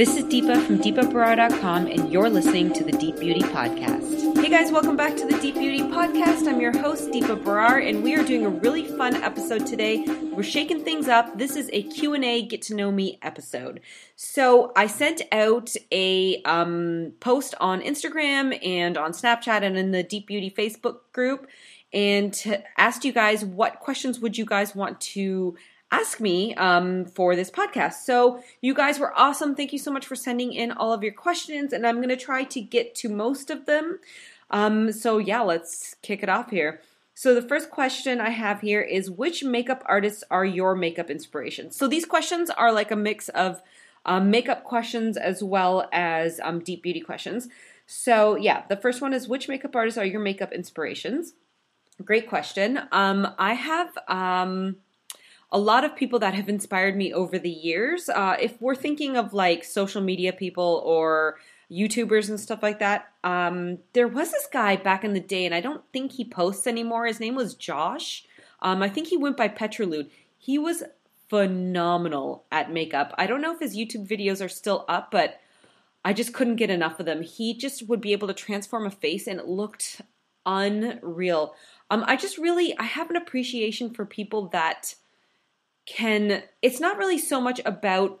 This is Deepa from deepaberar.com, and you're listening to the Deep Beauty Podcast. Hey guys, welcome back to the Deep Beauty Podcast. I'm your host, Deepa Berar, and we are doing a really fun episode today. We're shaking things up. This is a Q&A, get to know me episode. So I sent out a um, post on Instagram and on Snapchat and in the Deep Beauty Facebook group and asked you guys what questions would you guys want to ask me um, for this podcast. So, you guys were awesome. Thank you so much for sending in all of your questions, and I'm going to try to get to most of them. Um, so, yeah, let's kick it off here. So, the first question I have here is Which makeup artists are your makeup inspirations? So, these questions are like a mix of um, makeup questions as well as um, deep beauty questions. So, yeah, the first one is Which makeup artists are your makeup inspirations? Great question. Um, I have um, a lot of people that have inspired me over the years. Uh, if we're thinking of like social media people or YouTubers and stuff like that, um, there was this guy back in the day, and I don't think he posts anymore. His name was Josh. Um, I think he went by Petrilude. He was phenomenal at makeup. I don't know if his YouTube videos are still up, but I just couldn't get enough of them. He just would be able to transform a face, and it looked unreal. Um, I just really I have an appreciation for people that can it's not really so much about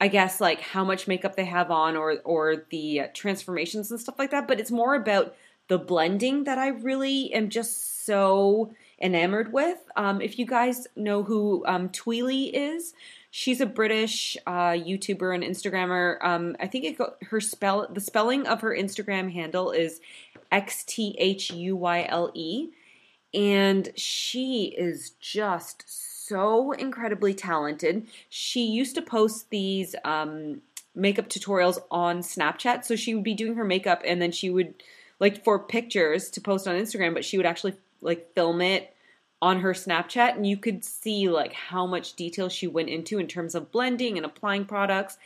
I guess like how much makeup they have on or or the transformations and stuff like that, but it's more about the blending that I really am just so enamored with. Um, if you guys know who um, Tweely is, she's a British uh, YouTuber and Instagrammer. Um, I think it go, her spell the spelling of her Instagram handle is X T H U Y L E, and she is just so incredibly talented. She used to post these um, makeup tutorials on Snapchat. So she would be doing her makeup and then she would, like, for pictures to post on Instagram, but she would actually, like, film it on her Snapchat. And you could see, like, how much detail she went into in terms of blending and applying products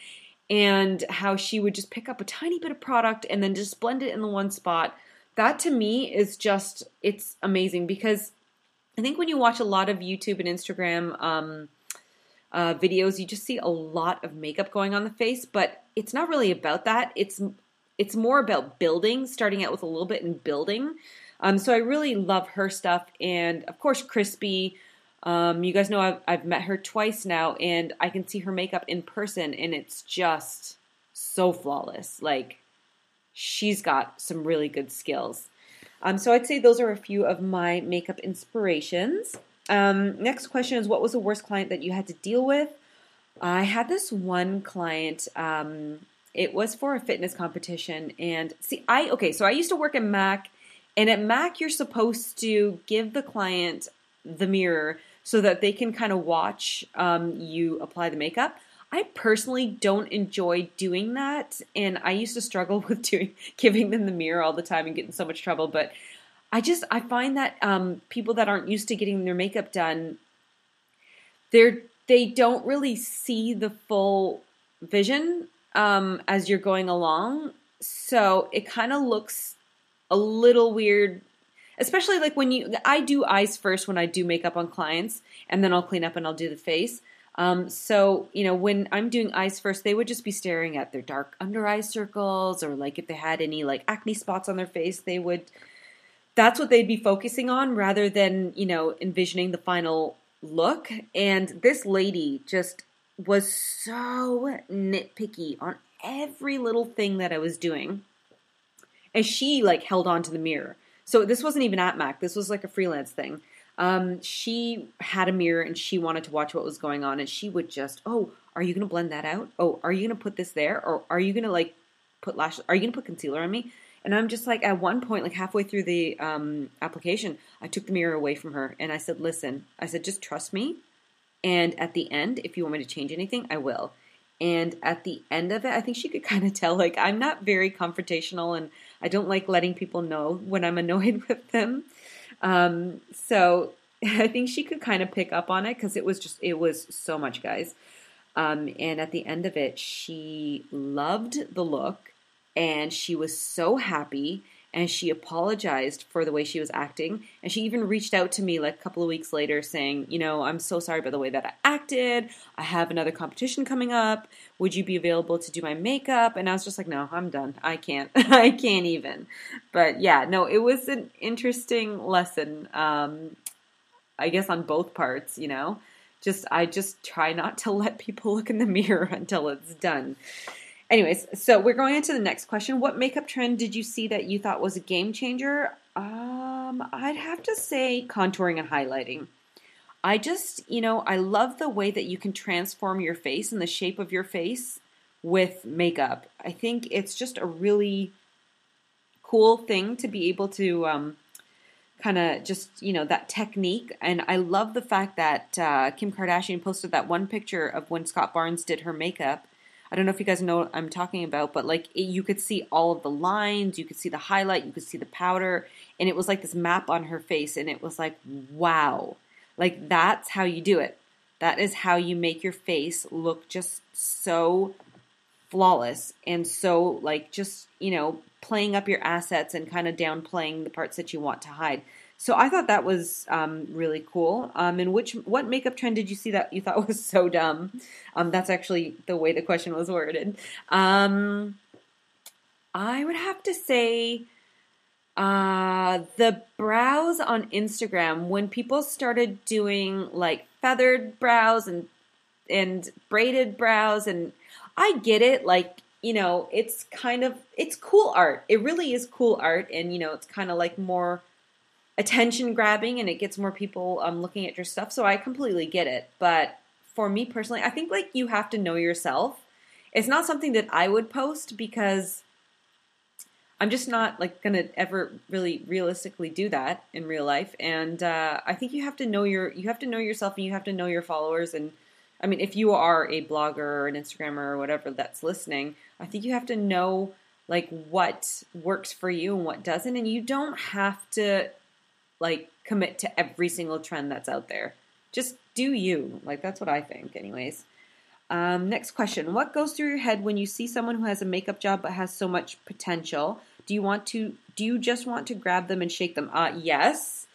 and how she would just pick up a tiny bit of product and then just blend it in the one spot. That to me is just, it's amazing because I think when you watch a lot of YouTube and Instagram um, uh, videos, you just see a lot of makeup going on the face, but it's not really about that. It's it's more about building, starting out with a little bit and building. Um, so I really love her stuff, and of course, Chrisspy. Um, you guys know I've, I've met her twice now, and I can see her makeup in person, and it's just so flawless. Like she's got some really good skills. Um, so I'd say those are a few of my makeup inspirations. Um, next question is what was the worst client that you had to deal with? I had this one client. Um, it was for a fitness competition, and see, I okay. So I used to work at Mac, and at Mac you're supposed to give the client the mirror so that they can kind of watch um, you apply the makeup. I personally don't enjoy doing that, and I used to struggle with doing giving them the mirror all the time and getting so much trouble. But I just I find that um, people that aren't used to getting their makeup done, they're they don't really see the full vision um, as you're going along, so it kind of looks a little weird especially like when you I do eyes first when I do makeup on clients and then I'll clean up and I'll do the face. Um, so, you know, when I'm doing eyes first, they would just be staring at their dark under eye circles or like if they had any like acne spots on their face, they would, that's what they'd be focusing on rather than, you know, envisioning the final look. And this lady just was so nitpicky on every little thing that I was doing. And she like held on to the mirror. So this wasn't even at Mac. This was like a freelance thing um, she had a mirror and she wanted to watch what was going on, and she would just, oh, are you going to blend that out? Oh, are you going to put this there? Or are you going to like put lashes? Are you going to put concealer on me? And I'm just like, at one point, like halfway through the um, application, I took the mirror away from her and I said, listen, I said, just trust me. And at the end, if you want me to change anything, I will. And at the end of it, I think she could kind of tell, like, I'm not very confrontational and I don't like letting people know when I'm annoyed with them. Um, so I think she could kind of pick up on it because it was just, it was so much, guys. Um, and at the end of it, she loved the look and she was so happy. And she apologized for the way she was acting. And she even reached out to me like a couple of weeks later saying, You know, I'm so sorry about the way that I acted. I have another competition coming up. Would you be available to do my makeup? And I was just like, No, I'm done. I can't. I can't even. But yeah, no, it was an interesting lesson. Um, I guess on both parts, you know. Just I just try not to let people look in the mirror until it's done. Anyways, so we're going into the next question. What makeup trend did you see that you thought was a game changer? Um, I'd have to say contouring and highlighting. I just, you know, I love the way that you can transform your face and the shape of your face with makeup. I think it's just a really cool thing to be able to um, kind of just, you know, that technique. And I love the fact that uh, Kim Kardashian posted that one picture of when Scott Barnes did her makeup I don't know if you guys know what I'm talking about, but like it, you could see all of the lines, you could see the highlight, you could see the powder, and it was like this map on her face, and it was like, wow. Like that's how you do it. That is how you make your face look just so flawless and so like just, you know, playing up your assets and kind of downplaying the parts that you want to hide. So I thought that was um, really cool. Um, and which what makeup trend did you see that you thought was so dumb? Um, that's actually the way the question was worded. Um, I would have to say uh, the brows on Instagram when people started doing like feathered brows and and braided brows and I get it like you know it's kind of it's cool art it really is cool art and you know it's kind of like more attention grabbing and it gets more people um, looking at your stuff. So I completely get it. But for me personally, I think like you have to know yourself. It's not something that I would post because I'm just not like gonna ever really realistically do that in real life. And uh, I think you have to know your you have to know yourself and you have to know your followers. And I mean, if you are a blogger or an Instagrammer or whatever that's listening, I think you have to know like what works for you and what doesn't. And you don't have to like commit to every single trend that's out there. Just do you. Like that's what I think, anyways. Um, next question: What goes through your head when you see someone who has a makeup job but has so much potential? Do you want to? Do you just want to grab them and shake them? Uh, yes.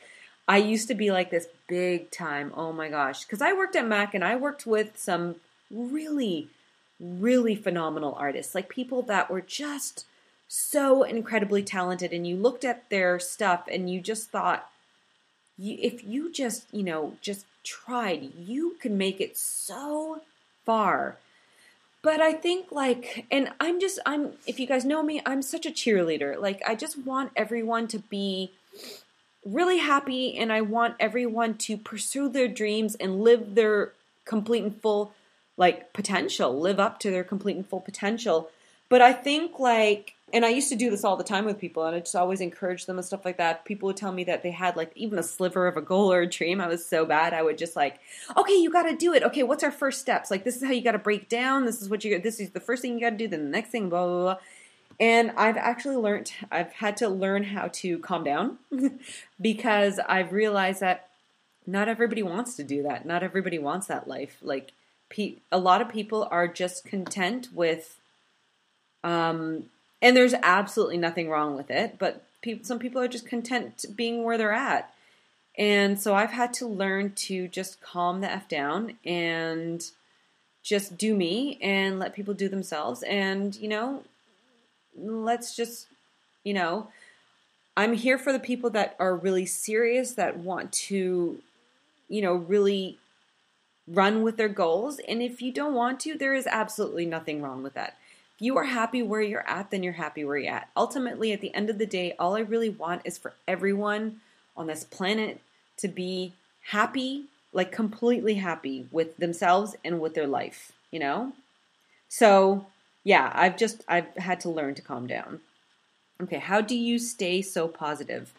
I used to be like this big time. Oh my gosh, because I worked at Mac and I worked with some really, really phenomenal artists, like people that were just so incredibly talented. And you looked at their stuff and you just thought, you, if you just, you know, just tried, you can make it so far. But I think like and I'm just I'm if you guys know me, I'm such a cheerleader. Like I just want everyone to be really happy and I want everyone to pursue their dreams and live their complete and full like potential, live up to their complete and full potential. But I think like and I used to do this all the time with people, and I just always encouraged them and stuff like that. People would tell me that they had like even a sliver of a goal or a dream. I was so bad. I would just like, okay, you got to do it. Okay, what's our first steps? Like this is how you got to break down. This is what you. This is the first thing you got to do. Then the next thing, blah blah blah. And I've actually learned. I've had to learn how to calm down because I've realized that not everybody wants to do that. Not everybody wants that life. Like, pe- a lot of people are just content with um and there's absolutely nothing wrong with it, but some people are just content being where they're at. And so I've had to learn to just calm the F down and just do me and let people do themselves. And, you know, let's just, you know, I'm here for the people that are really serious, that want to, you know, really run with their goals. And if you don't want to, there is absolutely nothing wrong with that you are happy where you're at, then you're happy where you're at. Ultimately, at the end of the day, all I really want is for everyone on this planet to be happy, like completely happy with themselves and with their life, you know? So, yeah, I've just I've had to learn to calm down. Okay, how do you stay so positive?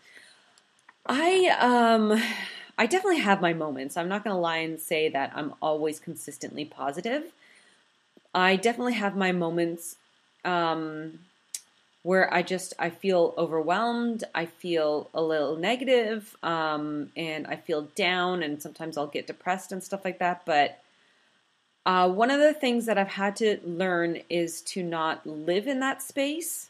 I um I definitely have my moments. I'm not going to lie and say that I'm always consistently positive. I definitely have my moments um, where I just I feel overwhelmed, I feel a little negative, um, and I feel down, and sometimes I'll get depressed and stuff like that. But uh, one of the things that I've had to learn is to not live in that space.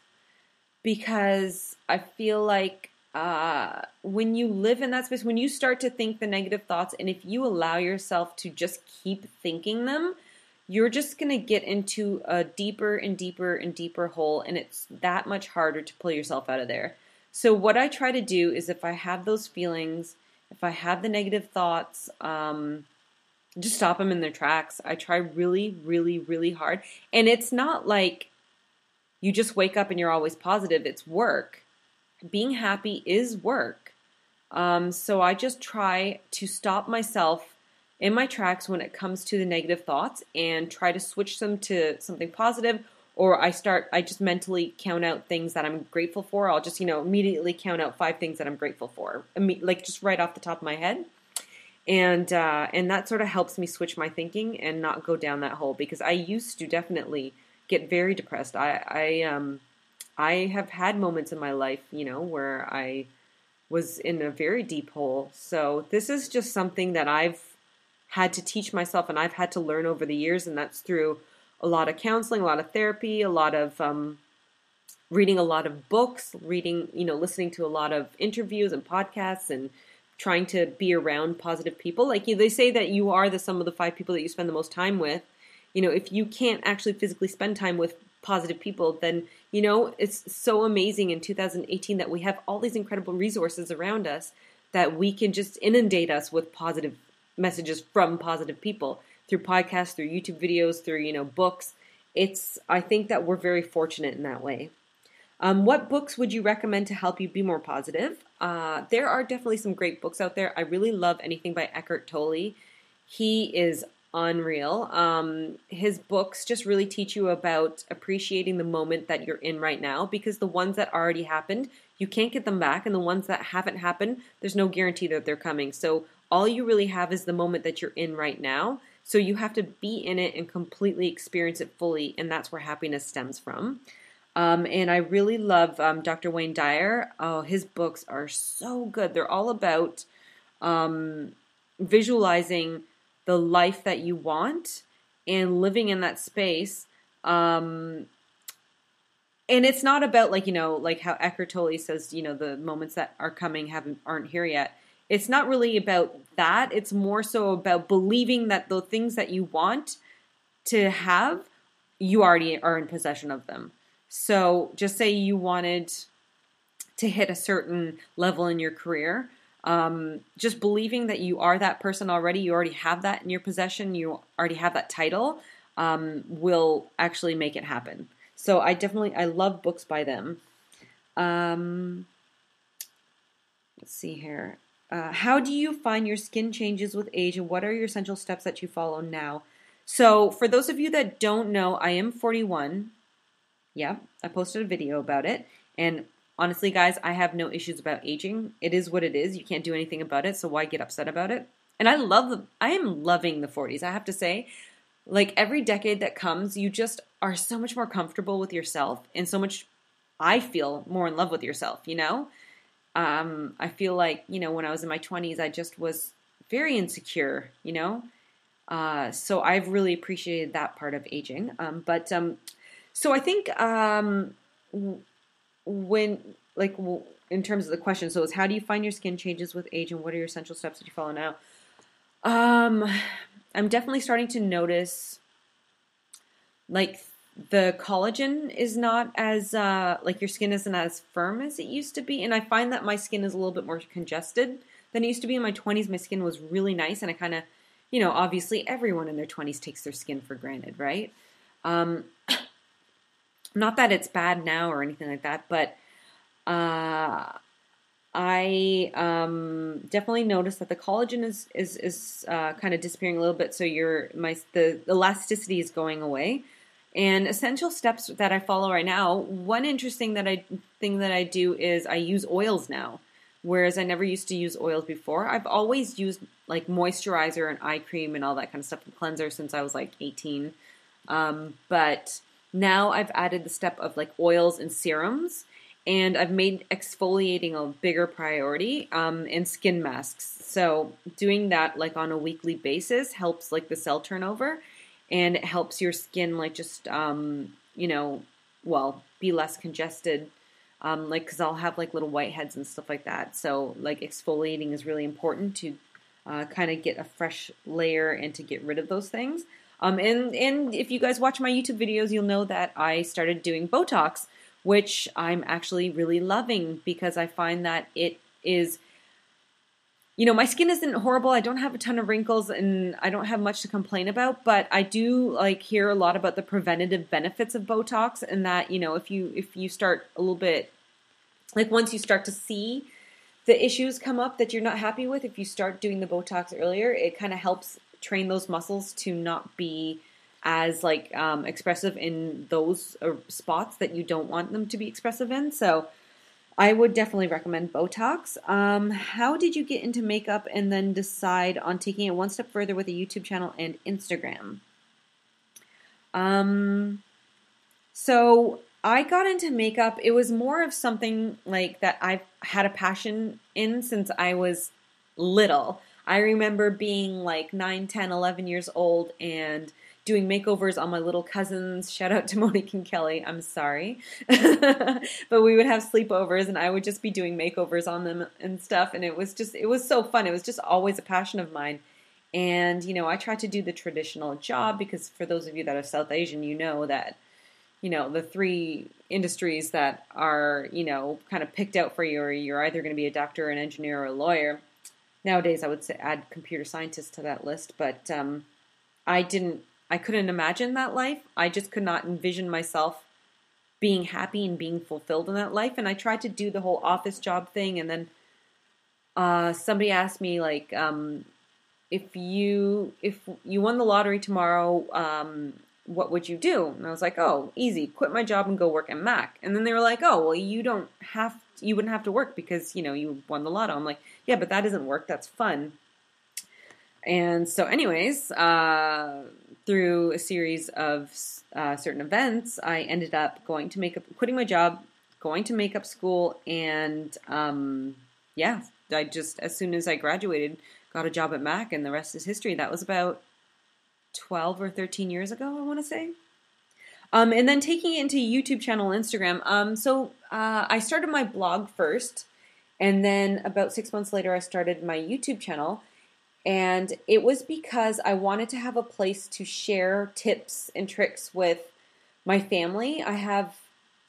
because I feel like uh, when you live in that space, when you start to think the negative thoughts, and if you allow yourself to just keep thinking them, you're just going to get into a deeper and deeper and deeper hole, and it's that much harder to pull yourself out of there. So, what I try to do is if I have those feelings, if I have the negative thoughts, um, just stop them in their tracks. I try really, really, really hard. And it's not like you just wake up and you're always positive, it's work. Being happy is work. Um, so I just try to stop myself in my tracks when it comes to the negative thoughts and try to switch them to something positive or I start I just mentally count out things that I'm grateful for. I'll just, you know, immediately count out five things that I'm grateful for. Like just right off the top of my head. And uh, and that sort of helps me switch my thinking and not go down that hole because I used to definitely get very depressed. I I um I have had moments in my life, you know, where I was in a very deep hole. So this is just something that I've had to teach myself and I've had to learn over the years, and that's through a lot of counseling, a lot of therapy, a lot of um, reading a lot of books, reading, you know, listening to a lot of interviews and podcasts, and trying to be around positive people. Like they say that you are the sum of the five people that you spend the most time with. You know, if you can't actually physically spend time with positive people, then you know it's so amazing in 2018 that we have all these incredible resources around us that we can just inundate us with positive messages from positive people through podcasts, through YouTube videos, through you know books. It's I think that we're very fortunate in that way. Um, what books would you recommend to help you be more positive? Uh, there are definitely some great books out there. I really love anything by Eckhart Tolle. He is unreal. Um, his books just really teach you about appreciating the moment that you're in right now because the ones that already happened, you can't get them back, and the ones that haven't happened, there's no guarantee that they're coming. So all you really have is the moment that you're in right now. So you have to be in it and completely experience it fully, and that's where happiness stems from. Um, and I really love um, Dr. Wayne Dyer. Oh, his books are so good. They're all about um, visualizing the life that you want and living in that space. Um, and it's not about like you know, like how Eckhart Tolle says, you know, the moments that are coming haven't aren't here yet it's not really about that. It's more so about believing that the things that you want to have, you already are in possession of them. So just say you wanted to hit a certain level in your career. Um, just believing that you are that person already, you already have that in your possession, you already have that title, um, will actually make it happen. So I definitely I love books by them. Um, let's see here. Uh, how do you find your skin changes with age, and what are your essential steps that you follow now? So, for those of you that don't know, I am 41. Yeah, I posted a video about it. And honestly, guys, I have no issues about aging. It is what it is. You can't do anything about it, so why get upset about it? And I love the, I am loving the 40s, I have to say. Like every decade that comes, you just are so much more comfortable with yourself and so much, I feel more in love with yourself, you know? Um, I feel like, you know, when I was in my 20s, I just was very insecure, you know? Uh, so I've really appreciated that part of aging. Um, but um, so I think um, when, like, in terms of the question, so it's how do you find your skin changes with age and what are your essential steps that you follow now? Um, I'm definitely starting to notice like the collagen is not as uh, like your skin isn't as firm as it used to be, and I find that my skin is a little bit more congested than it used to be in my 20s. My skin was really nice, and I kind of, you know, obviously everyone in their 20s takes their skin for granted, right? Um, not that it's bad now or anything like that, but uh, I um, definitely noticed that the collagen is is is uh, kind of disappearing a little bit. So your my the elasticity is going away. And essential steps that I follow right now, one interesting that I thing that I do is I use oils now, whereas I never used to use oils before. I've always used like moisturizer and eye cream and all that kind of stuff and cleanser since I was like 18. Um, but now I've added the step of like oils and serums, and I've made exfoliating a bigger priority um, and skin masks. So doing that like on a weekly basis helps like the cell turnover and it helps your skin like just um, you know well be less congested um, like because I'll have like little whiteheads and stuff like that. So like exfoliating is really important to uh, kind of get a fresh layer and to get rid of those things. Um, and and if you guys watch my YouTube videos, you'll know that I started doing Botox, which I'm actually really loving because I find that it is you know, my skin isn't horrible. I don't have a ton of wrinkles and I don't have much to complain about, but I do like hear a lot about the preventative benefits of Botox and that, you know, if you if you start a little bit like once you start to see the issues come up that you're not happy with, if you start doing the Botox earlier, it kind of helps train those muscles to not be as like um, expressive in those uh, spots that you don't want them to be expressive in. So I would definitely recommend Botox. Um, how did you get into makeup and then decide on taking it one step further with a YouTube channel and Instagram? Um, so I got into makeup. It was more of something like that I've had a passion in since I was little. I remember being like 9, 10, 11 years old and doing makeovers on my little cousins. Shout out to Monique and Kelly. I'm sorry. but we would have sleepovers and I would just be doing makeovers on them and stuff. And it was just, it was so fun. It was just always a passion of mine. And, you know, I tried to do the traditional job because for those of you that are South Asian, you know that, you know, the three industries that are, you know, kind of picked out for you are you're either going to be a doctor, an engineer, or a lawyer. Nowadays, I would say add computer scientist to that list, but um, I didn't I couldn't imagine that life. I just could not envision myself being happy and being fulfilled in that life. And I tried to do the whole office job thing. And then uh, somebody asked me, like, um, if you if you won the lottery tomorrow, um, what would you do? And I was like, oh, easy, quit my job and go work at Mac. And then they were like, oh, well, you don't have you wouldn't have to work because you know you won the lotto. I'm like, yeah, but that doesn't work. That's fun. And so, anyways, uh, through a series of uh, certain events, I ended up going to makeup, quitting my job, going to makeup school, and um, yeah, I just as soon as I graduated, got a job at Mac, and the rest is history. That was about twelve or thirteen years ago, I want to say. Um, and then taking it into YouTube channel, Instagram. Um, so uh, I started my blog first, and then about six months later, I started my YouTube channel. And it was because I wanted to have a place to share tips and tricks with my family. I have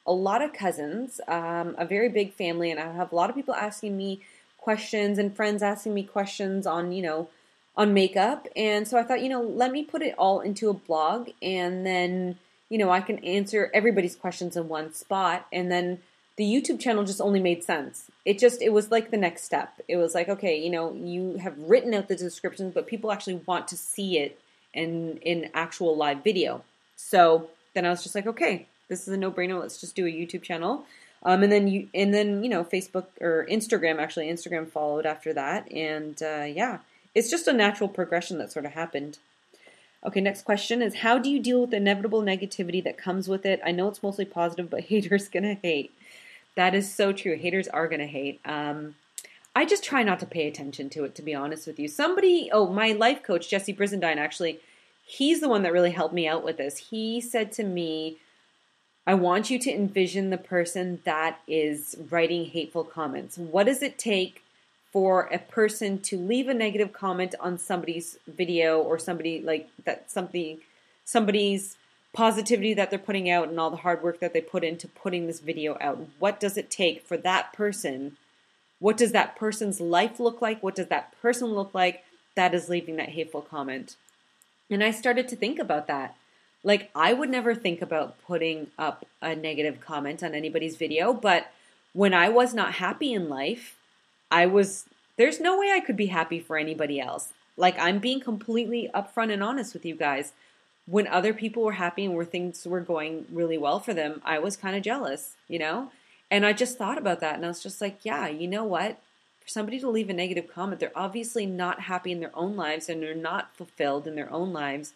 a lot of cousins, um, a very big family, and I have a lot of people asking me questions and friends asking me questions on, you know, on makeup. And so I thought, you know, let me put it all into a blog and then, you know, I can answer everybody's questions in one spot. And then the YouTube channel just only made sense. It just it was like the next step. It was like, okay, you know, you have written out the descriptions, but people actually want to see it in in actual live video. So then I was just like, okay, this is a no-brainer. Let's just do a YouTube channel. Um, and then you and then you know Facebook or Instagram actually Instagram followed after that, and uh, yeah, it's just a natural progression that sort of happened. Okay, next question is how do you deal with the inevitable negativity that comes with it? I know it's mostly positive, but haters gonna hate. That is so true. Haters are going to hate. Um, I just try not to pay attention to it, to be honest with you. Somebody, oh, my life coach, Jesse Brizendine, actually, he's the one that really helped me out with this. He said to me, I want you to envision the person that is writing hateful comments. What does it take for a person to leave a negative comment on somebody's video or somebody like that something somebody's positivity that they're putting out and all the hard work that they put into putting this video out. What does it take for that person? What does that person's life look like? What does that person look like that is leaving that hateful comment? And I started to think about that. Like, I would never think about putting up a negative comment on anybody's video, but when I was not happy in life, I was, there's no way I could be happy for anybody else. Like, I'm being completely upfront and honest with you guys when other people were happy and where things were going really well for them, I was kind of jealous, you know? And I just thought about that and I was just like, yeah, you know what? For somebody to leave a negative comment, they're obviously not happy in their own lives and they're not fulfilled in their own lives.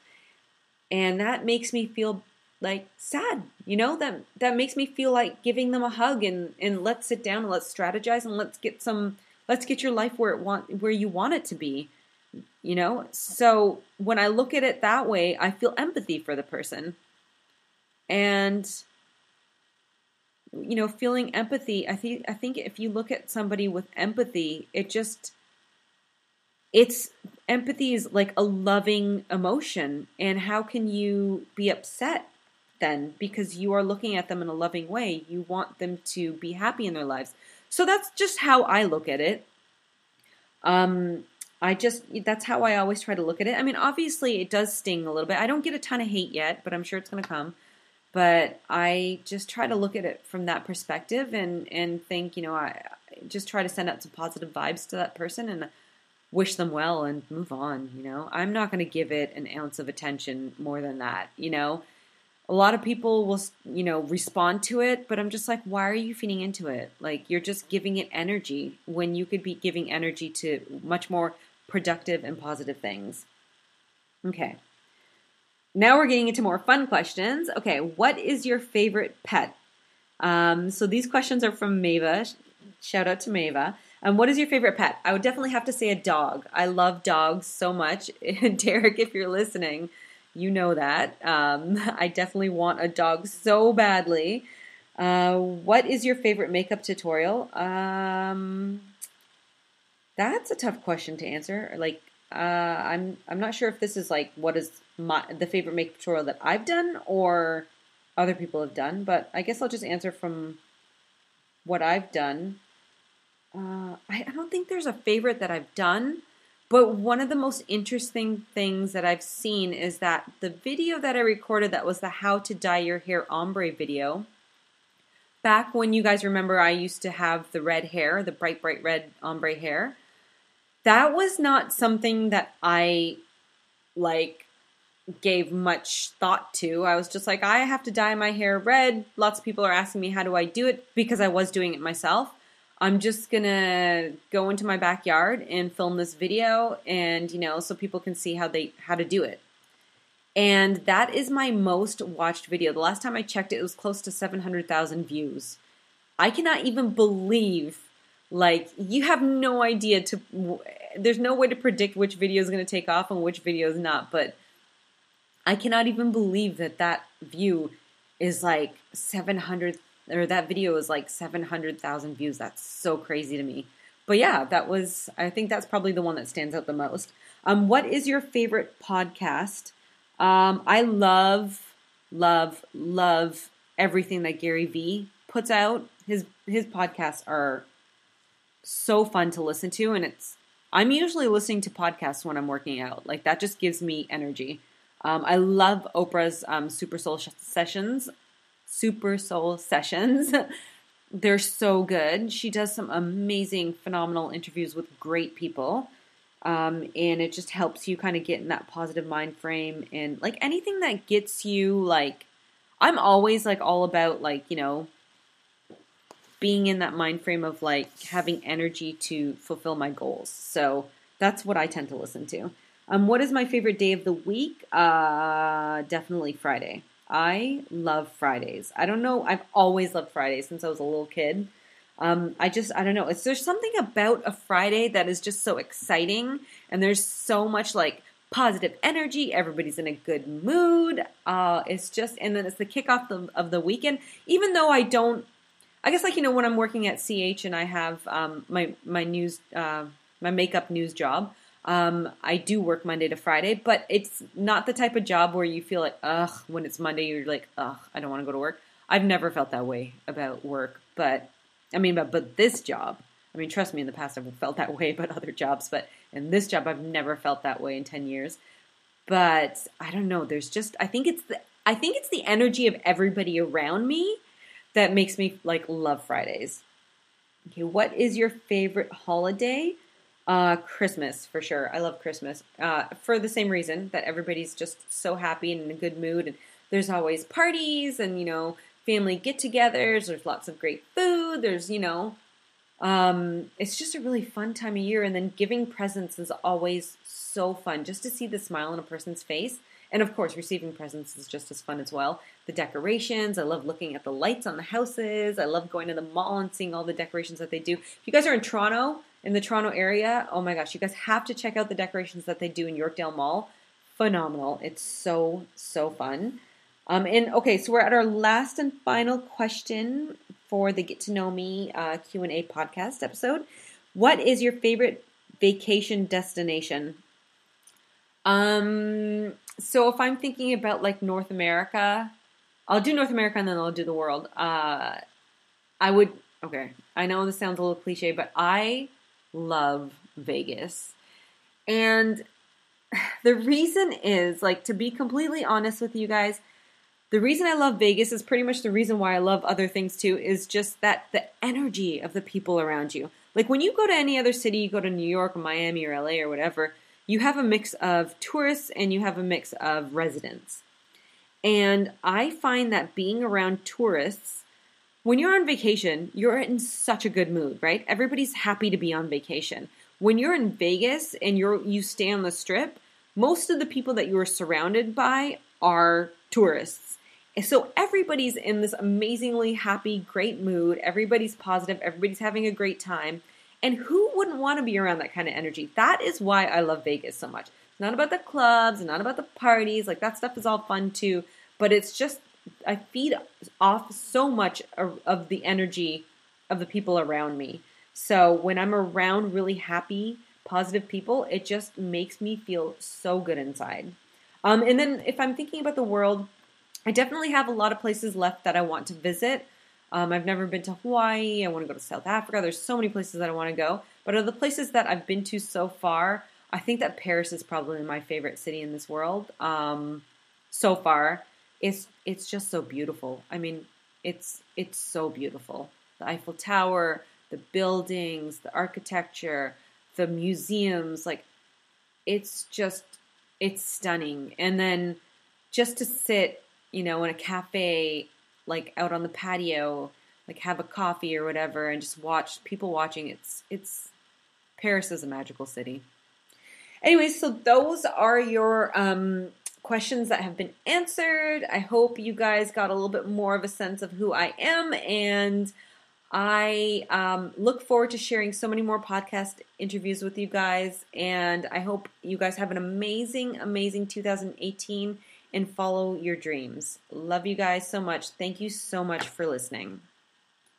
And that makes me feel like sad, you know? That that makes me feel like giving them a hug and and let's sit down and let's strategize and let's get some let's get your life where it want where you want it to be you know? So when I look at it that way, I feel empathy for the person. And you know, feeling empathy. I think I think if you look at somebody with empathy, it just it's empathy is like a loving emotion and how can you be upset then because you are looking at them in a loving way you want them to be happy in their lives so that's just how i look at it um i just that's how i always try to look at it i mean obviously it does sting a little bit i don't get a ton of hate yet but i'm sure it's going to come but i just try to look at it from that perspective and and think you know i just try to send out some positive vibes to that person and wish them well and move on, you know. I'm not going to give it an ounce of attention more than that, you know. A lot of people will, you know, respond to it, but I'm just like, why are you feeding into it? Like you're just giving it energy when you could be giving energy to much more productive and positive things. Okay. Now we're getting into more fun questions. Okay, what is your favorite pet? Um, so these questions are from Mava. Shout out to Mava. Um, what is your favorite pet? I would definitely have to say a dog. I love dogs so much. Derek, if you're listening, you know that. Um, I definitely want a dog so badly. Uh, what is your favorite makeup tutorial? Um, that's a tough question to answer. Like, uh, I'm I'm not sure if this is like what is my the favorite makeup tutorial that I've done or other people have done, but I guess I'll just answer from what I've done. Uh, I, I don't think there's a favorite that I've done, but one of the most interesting things that I've seen is that the video that I recorded that was the how to dye your hair ombre video. Back when you guys remember, I used to have the red hair, the bright, bright red ombre hair. That was not something that I like gave much thought to. I was just like, I have to dye my hair red. Lots of people are asking me, how do I do it? Because I was doing it myself. I'm just gonna go into my backyard and film this video and you know so people can see how they how to do it. And that is my most watched video. The last time I checked it, it was close to 700,000 views. I cannot even believe like you have no idea to there's no way to predict which video is going to take off and which video is not, but I cannot even believe that that view is like 700 or that video is like 700,000 views. That's so crazy to me. But yeah, that was, I think that's probably the one that stands out the most. Um, what is your favorite podcast? Um, I love, love, love everything that Gary Vee puts out. His his podcasts are so fun to listen to, and it's I'm usually listening to podcasts when I'm working out. Like that just gives me energy. Um, I love Oprah's um, Super Soul Sessions. Super Soul Sessions. They're so good. She does some amazing, phenomenal interviews with great people. Um, and it just helps you kind of get in that positive mind frame and like anything that gets you like I'm always like all about like, you know, being in that mind frame of like having energy to fulfill my goals. So that's what I tend to listen to. Um, what is my favorite day of the week? Uh, definitely Friday. I love Fridays. I don't know. I've always loved Fridays since I was a little kid. Um, I just, I don't know. It's there's something about a Friday that is just so exciting, and there's so much like positive energy. Everybody's in a good mood. Uh, it's just, and then it's the kickoff of, of the weekend. Even though I don't, I guess like you know when I'm working at CH and I have um, my my news, uh, my makeup news job. Um, I do work Monday to Friday, but it's not the type of job where you feel like, ugh, when it's Monday, you're like, ugh, I don't want to go to work. I've never felt that way about work, but I mean, but, but this job, I mean, trust me, in the past I've felt that way about other jobs, but in this job, I've never felt that way in 10 years. But I don't know, there's just, I think it's the, I think it's the energy of everybody around me that makes me like love Fridays. Okay, what is your favorite holiday? Uh, Christmas for sure. I love Christmas uh, for the same reason that everybody's just so happy and in a good mood, and there's always parties and you know family get-togethers. There's lots of great food. There's you know, um, it's just a really fun time of year. And then giving presents is always so fun, just to see the smile on a person's face. And of course, receiving presents is just as fun as well. The decorations, I love looking at the lights on the houses. I love going to the mall and seeing all the decorations that they do. If you guys are in Toronto, in the Toronto area, oh my gosh, you guys have to check out the decorations that they do in Yorkdale Mall. Phenomenal. It's so, so fun. Um, and okay, so we're at our last and final question for the Get to Know Me uh, Q and A podcast episode. What is your favorite vacation destination? Um, so if I'm thinking about like North America, I'll do North America and then I'll do the world. Uh, I would. Okay, I know this sounds a little cliche, but I love Vegas, and the reason is like to be completely honest with you guys. The reason I love Vegas is pretty much the reason why I love other things too, is just that the energy of the people around you. Like when you go to any other city, you go to New York or Miami or LA or whatever, you have a mix of tourists and you have a mix of residents. And I find that being around tourists, when you're on vacation, you're in such a good mood, right? Everybody's happy to be on vacation. When you're in Vegas and you're you stay on the strip, most of the people that you are surrounded by are tourists. So everybody's in this amazingly happy, great mood. Everybody's positive. Everybody's having a great time. And who wouldn't want to be around that kind of energy? That is why I love Vegas so much. It's not about the clubs, not about the parties. Like that stuff is all fun too. But it's just, I feed off so much of the energy of the people around me. So when I'm around really happy, positive people, it just makes me feel so good inside. Um, and then if I'm thinking about the world, I definitely have a lot of places left that I want to visit. Um, I've never been to Hawaii. I want to go to South Africa. There's so many places that I want to go. But of the places that I've been to so far, I think that Paris is probably my favorite city in this world. Um, so far, it's it's just so beautiful. I mean, it's it's so beautiful. The Eiffel Tower, the buildings, the architecture, the museums, like it's just it's stunning. And then just to sit, you know, in a cafe like out on the patio, like have a coffee or whatever, and just watch people watching. It's it's Paris is a magical city. Anyways, so those are your um, questions that have been answered. I hope you guys got a little bit more of a sense of who I am, and I um, look forward to sharing so many more podcast interviews with you guys. And I hope you guys have an amazing, amazing 2018 and follow your dreams. Love you guys so much. Thank you so much for listening.